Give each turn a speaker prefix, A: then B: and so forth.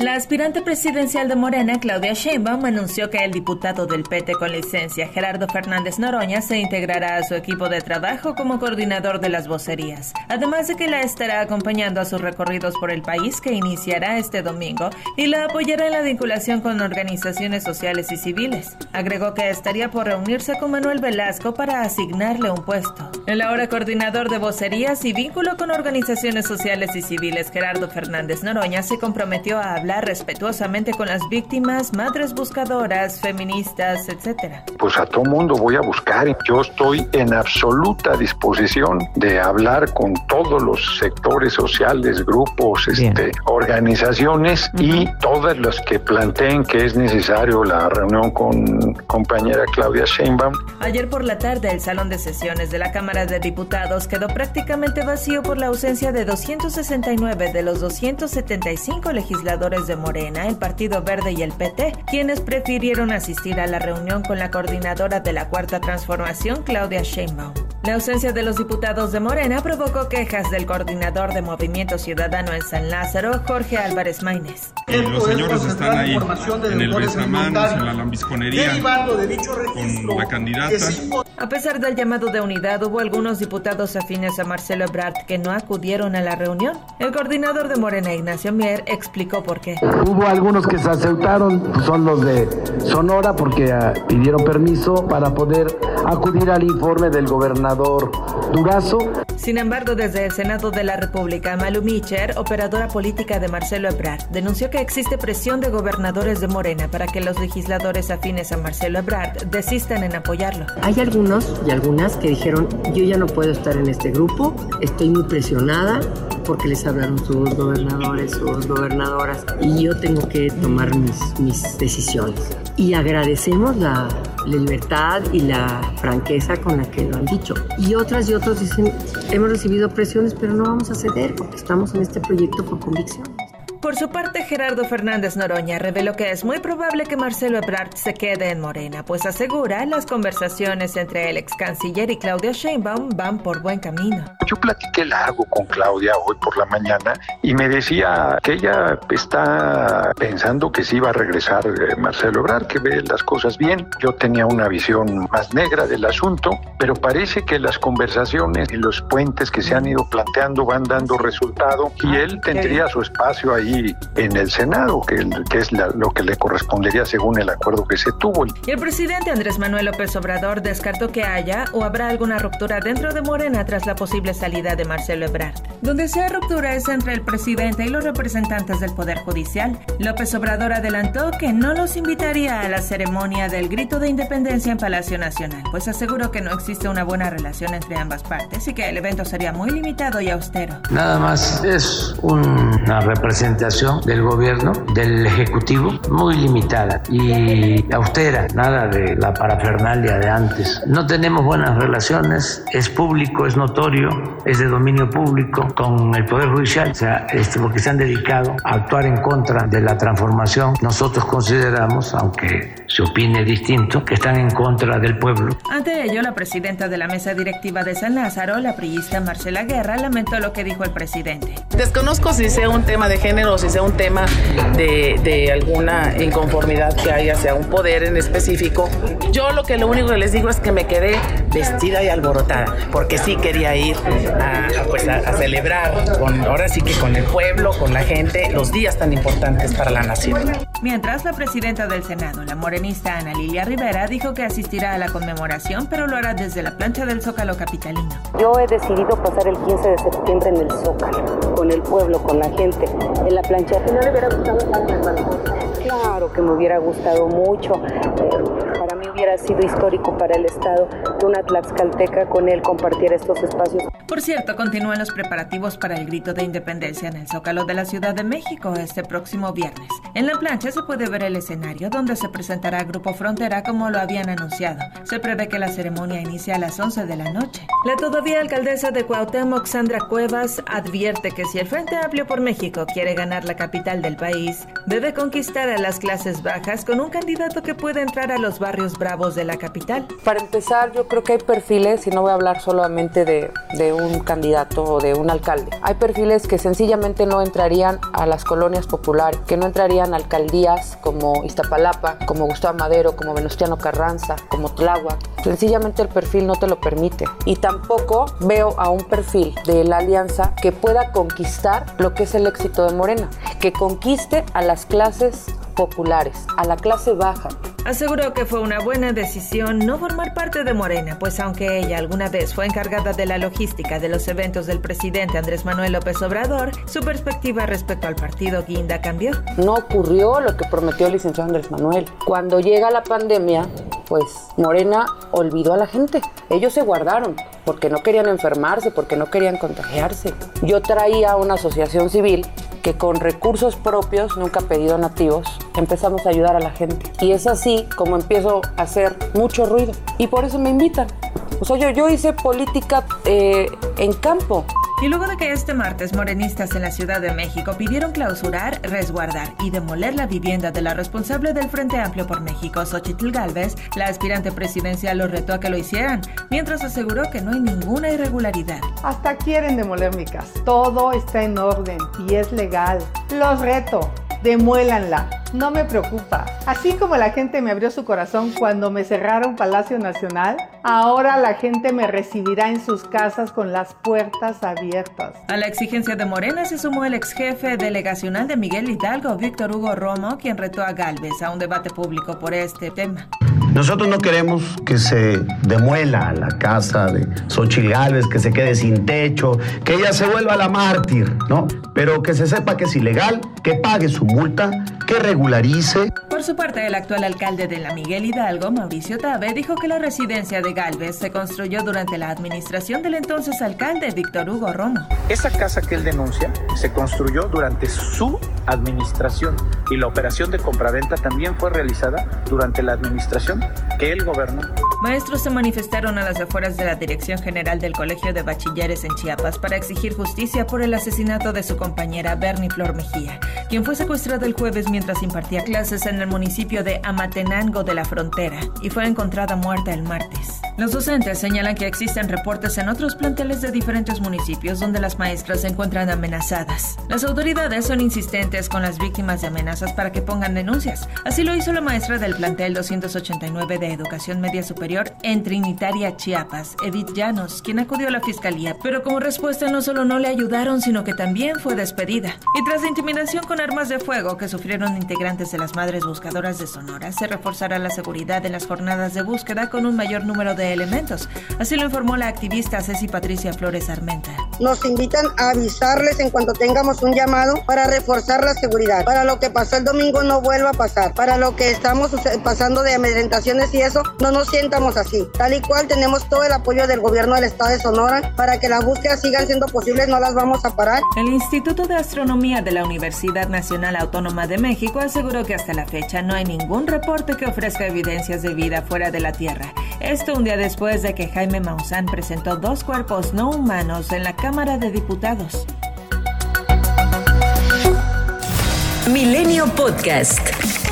A: La aspirante presidencial de Morena, Claudia Sheinbaum, anunció que el diputado del PT con licencia, Gerardo Fernández Noroña, se integrará a su equipo de trabajo como coordinador de las vocerías, además de que la estará acompañando a sus recorridos por el país que iniciará este domingo y la apoyará en la vinculación con organizaciones sociales y civiles. Agregó que estaría por reunirse con Manuel Velasco para asignarle un puesto. El ahora coordinador de vocerías y vínculo con organizaciones sociales y civiles, Gerardo Fernández Noroña, se comprometió a hablar respetuosamente con las víctimas, madres buscadoras, feministas, etcétera.
B: Pues a todo mundo voy a buscar. Yo estoy en absoluta disposición de hablar con todos los sectores sociales, grupos, este, organizaciones y todas las que planteen que es necesario la reunión con compañera Claudia Sheinbaum.
A: Ayer por la tarde el salón de sesiones de la Cámara de Diputados quedó prácticamente vacío por la ausencia de 269 de los 275 legisladores de Morena, el Partido Verde y el PT, quienes prefirieron asistir a la reunión con la coordinadora de la Cuarta Transformación, Claudia Sheinbaum. La ausencia de los diputados de Morena provocó quejas del coordinador de Movimiento Ciudadano en San Lázaro, Jorge Álvarez Maínez.
C: Los señores están ahí en el besamanos, en la lambisconería, con la candidata.
A: A pesar del llamado de unidad, hubo algunos diputados afines a Marcelo Ebrard que no acudieron a la reunión. El coordinador de Morena, Ignacio Mier, explicó por qué.
D: Hubo algunos que se aceptaron, pues, son los de Sonora, porque ah, pidieron permiso para poder acudir al informe del gobernador Durazo.
A: Sin embargo, desde el Senado de la República, Malu Micher, operadora política de Marcelo Ebrard, denunció que existe presión de gobernadores de Morena para que los legisladores afines a Marcelo Ebrard desistan en apoyarlo.
E: Hay algunos y algunas que dijeron, yo ya no puedo estar en este grupo, estoy muy presionada porque les hablaron sus gobernadores, sus gobernadoras, y yo tengo que tomar mis, mis decisiones. Y agradecemos la, la libertad y la franqueza con la que lo han dicho. Y otras y otros dicen, hemos recibido presiones, pero no vamos a ceder porque estamos en este proyecto por convicción.
A: Por su parte, Gerardo Fernández Noroña reveló que es muy probable que Marcelo Ebrard se quede en Morena, pues asegura las conversaciones entre el ex canciller y Claudia Sheinbaum van por buen camino.
B: Yo platiqué largo con Claudia hoy por la mañana y me decía que ella está pensando que sí va a regresar eh, Marcelo Ebrard, que ve las cosas bien. Yo tenía una visión más negra del asunto, pero parece que las conversaciones y los puentes que se han ido planteando van dando resultado y él tendría su espacio ahí en el Senado, que, es lo que le correspondería según el acuerdo que se tuvo.
A: Y el presidente Andrés Manuel López Obrador descartó que haya o habrá alguna ruptura dentro de Morena tras la posible salida de Marcelo Ebrard. Donde sea ruptura es entre el presidente y los representantes del Poder Judicial. López Obrador adelantó que no los invitaría a la ceremonia del grito de independencia en Palacio Nacional, pues aseguró que no existe una buena relación entre ambas partes y que el evento sería muy limitado y austero.
F: Nada más es una representación del gobierno, del Ejecutivo, muy limitada y austera, nada de la parafernalia de antes. No tenemos buenas relaciones, es público, es notorio, es de dominio público con el Poder Judicial, o sea, este, porque se han dedicado a actuar en contra de la transformación. Nosotros consideramos, aunque se opine distinto, que están en contra del pueblo.
A: Ante ello, la presidenta de la mesa directiva de San Lázaro, la priista Marcela Guerra, lamentó lo que dijo el presidente.
G: Desconozco si sea un tema de género o si sea un tema de, de, alguna inconformidad que haya hacia un poder en específico. Yo lo que lo único que les digo es que me quedé vestida y alborotada, porque sí quería ir a, pues a, celebrar, con, ahora sí que con el pueblo, con la gente, los días tan importantes para la nación.
A: Mientras la presidenta del Senado, la morenista Ana Lilia Rivera, dijo que asistirá a la conmemoración, pero lo hará desde la plancha del Zócalo capitalino.
H: Yo he decidido pasar el 15 de septiembre en el Zócalo, con el pueblo, con la gente, en la plancha. ¿Y no le hubiera gustado estar en el balcón? Claro que me hubiera gustado mucho. Eh, hubiera sido histórico para el Estado que una tlaxcalteca con él compartiera estos espacios.
A: Por cierto, continúan los preparativos para el grito de independencia en el Zócalo de la Ciudad de México este próximo viernes. En la plancha se puede ver el escenario donde se presentará Grupo Frontera como lo habían anunciado. Se prevé que la ceremonia inicie a las 11 de la noche. La todavía alcaldesa de Cuauhtémoc, Sandra Cuevas, advierte que si el Frente Amplio por México quiere ganar la capital del país, debe conquistar a las clases bajas con un candidato que pueda entrar a los barrios bravos Voz de la capital.
H: Para empezar, yo creo que hay perfiles, y no voy a hablar solamente de, un candidato o de un alcalde, hay perfiles que sencillamente no entrarían a las colonias populares, que no entrarían a alcaldías como Iztapalapa, como Gustavo Madero, como Venustiano Carranza, como Tláhuac. Sencillamente el perfil no te lo permite. Y tampoco veo a un perfil de la alianza que pueda conquistar lo que es el éxito de Morena, que conquiste a las clases populares, a la clase baja.
A: Aseguró que fue una buena decisión no formar parte de Morena, pues aunque ella alguna vez fue encargada de la logística de los eventos del presidente Andrés Manuel López Obrador, su perspectiva respecto al partido Guinda cambió.
H: No ocurrió lo que prometió el licenciado Andrés Manuel. Cuando llega la pandemia, pues Morena olvidó a la gente. Ellos se guardaron porque no querían enfermarse, porque no querían contagiarse. Yo traía una asociación civil que con recursos propios, nunca pedido nativos, empezamos a ayudar a la gente. Y es así como empiezo a hacer mucho ruido. Y por eso me invitan. O sea, yo, yo hice política eh, en campo.
A: Y luego de que este martes morenistas en la Ciudad de México pidieron clausurar, resguardar y demoler la vivienda de la responsable del Frente Amplio por México, Xochitl Galvez, la aspirante presidencial los retó a que lo hicieran, mientras aseguró que no hay ninguna irregularidad.
I: Hasta quieren demoler mi casa. Todo está en orden y es legal. Los reto demuélanla. No me preocupa. Así como la gente me abrió su corazón cuando me cerraron Palacio Nacional, ahora la gente me recibirá en sus casas con las puertas abiertas.
A: A la exigencia de Morena se sumó el ex jefe delegacional de Miguel Hidalgo, Víctor Hugo Romo, quien retó a Galvez a un debate público por este tema.
J: Nosotros no queremos que se demuela la casa de Xochitl Gálvez, que se quede sin techo, que ella se vuelva la mártir, ¿no? Pero que se sepa que es ilegal, que pague su multa, que regularice.
A: Por su parte, el actual alcalde de la Miguel Hidalgo, Mauricio Tabe, dijo que la residencia de Galvez se construyó durante la administración del entonces alcalde Víctor Hugo Romo.
K: Esa casa que él denuncia se construyó durante su administración y la operación de compraventa también fue realizada durante la administración que él gobernó.
A: Maestros se manifestaron a las afueras de la Dirección General del Colegio de Bachilleres en Chiapas para exigir justicia por el asesinato de su compañera Bernie Flor Mejía, quien fue secuestrada el jueves mientras impartía clases en el municipio de Amatenango de la Frontera y fue encontrada muerta el martes. Los docentes señalan que existen reportes en otros planteles de diferentes municipios donde las maestras se encuentran amenazadas. Las autoridades son insistentes con las víctimas de amenazas para que pongan denuncias. Así lo hizo la maestra del plantel 289 de Educación Media Superior en Trinitaria, Chiapas, Edith Llanos, quien acudió a la fiscalía, pero como respuesta no solo no le ayudaron, sino que también fue despedida. Y tras la intimidación con armas de fuego que sufrieron integrantes de las Madres Buscadoras de Sonora, se reforzará la seguridad en las jornadas de búsqueda con un mayor número de elementos. Así lo informó la activista Ceci Patricia Flores Armenta.
L: Nos invitan a avisarles en cuanto tengamos un llamado para reforzar la seguridad. Para lo que pasó el domingo no vuelva a pasar. Para lo que estamos pasando de amedrentaciones y eso, no nos sientamos así. Tal y cual tenemos todo el apoyo del gobierno del estado de Sonora para que las búsquedas sigan siendo posibles, no las vamos a parar.
A: El Instituto de Astronomía de la Universidad Nacional Autónoma de México aseguró que hasta la fecha no hay ningún reporte que ofrezca evidencias de vida fuera de la Tierra. Esto un día después de que Jaime Maussan presentó dos cuerpos no humanos en la Cámara de Diputados.
M: Milenio Podcast.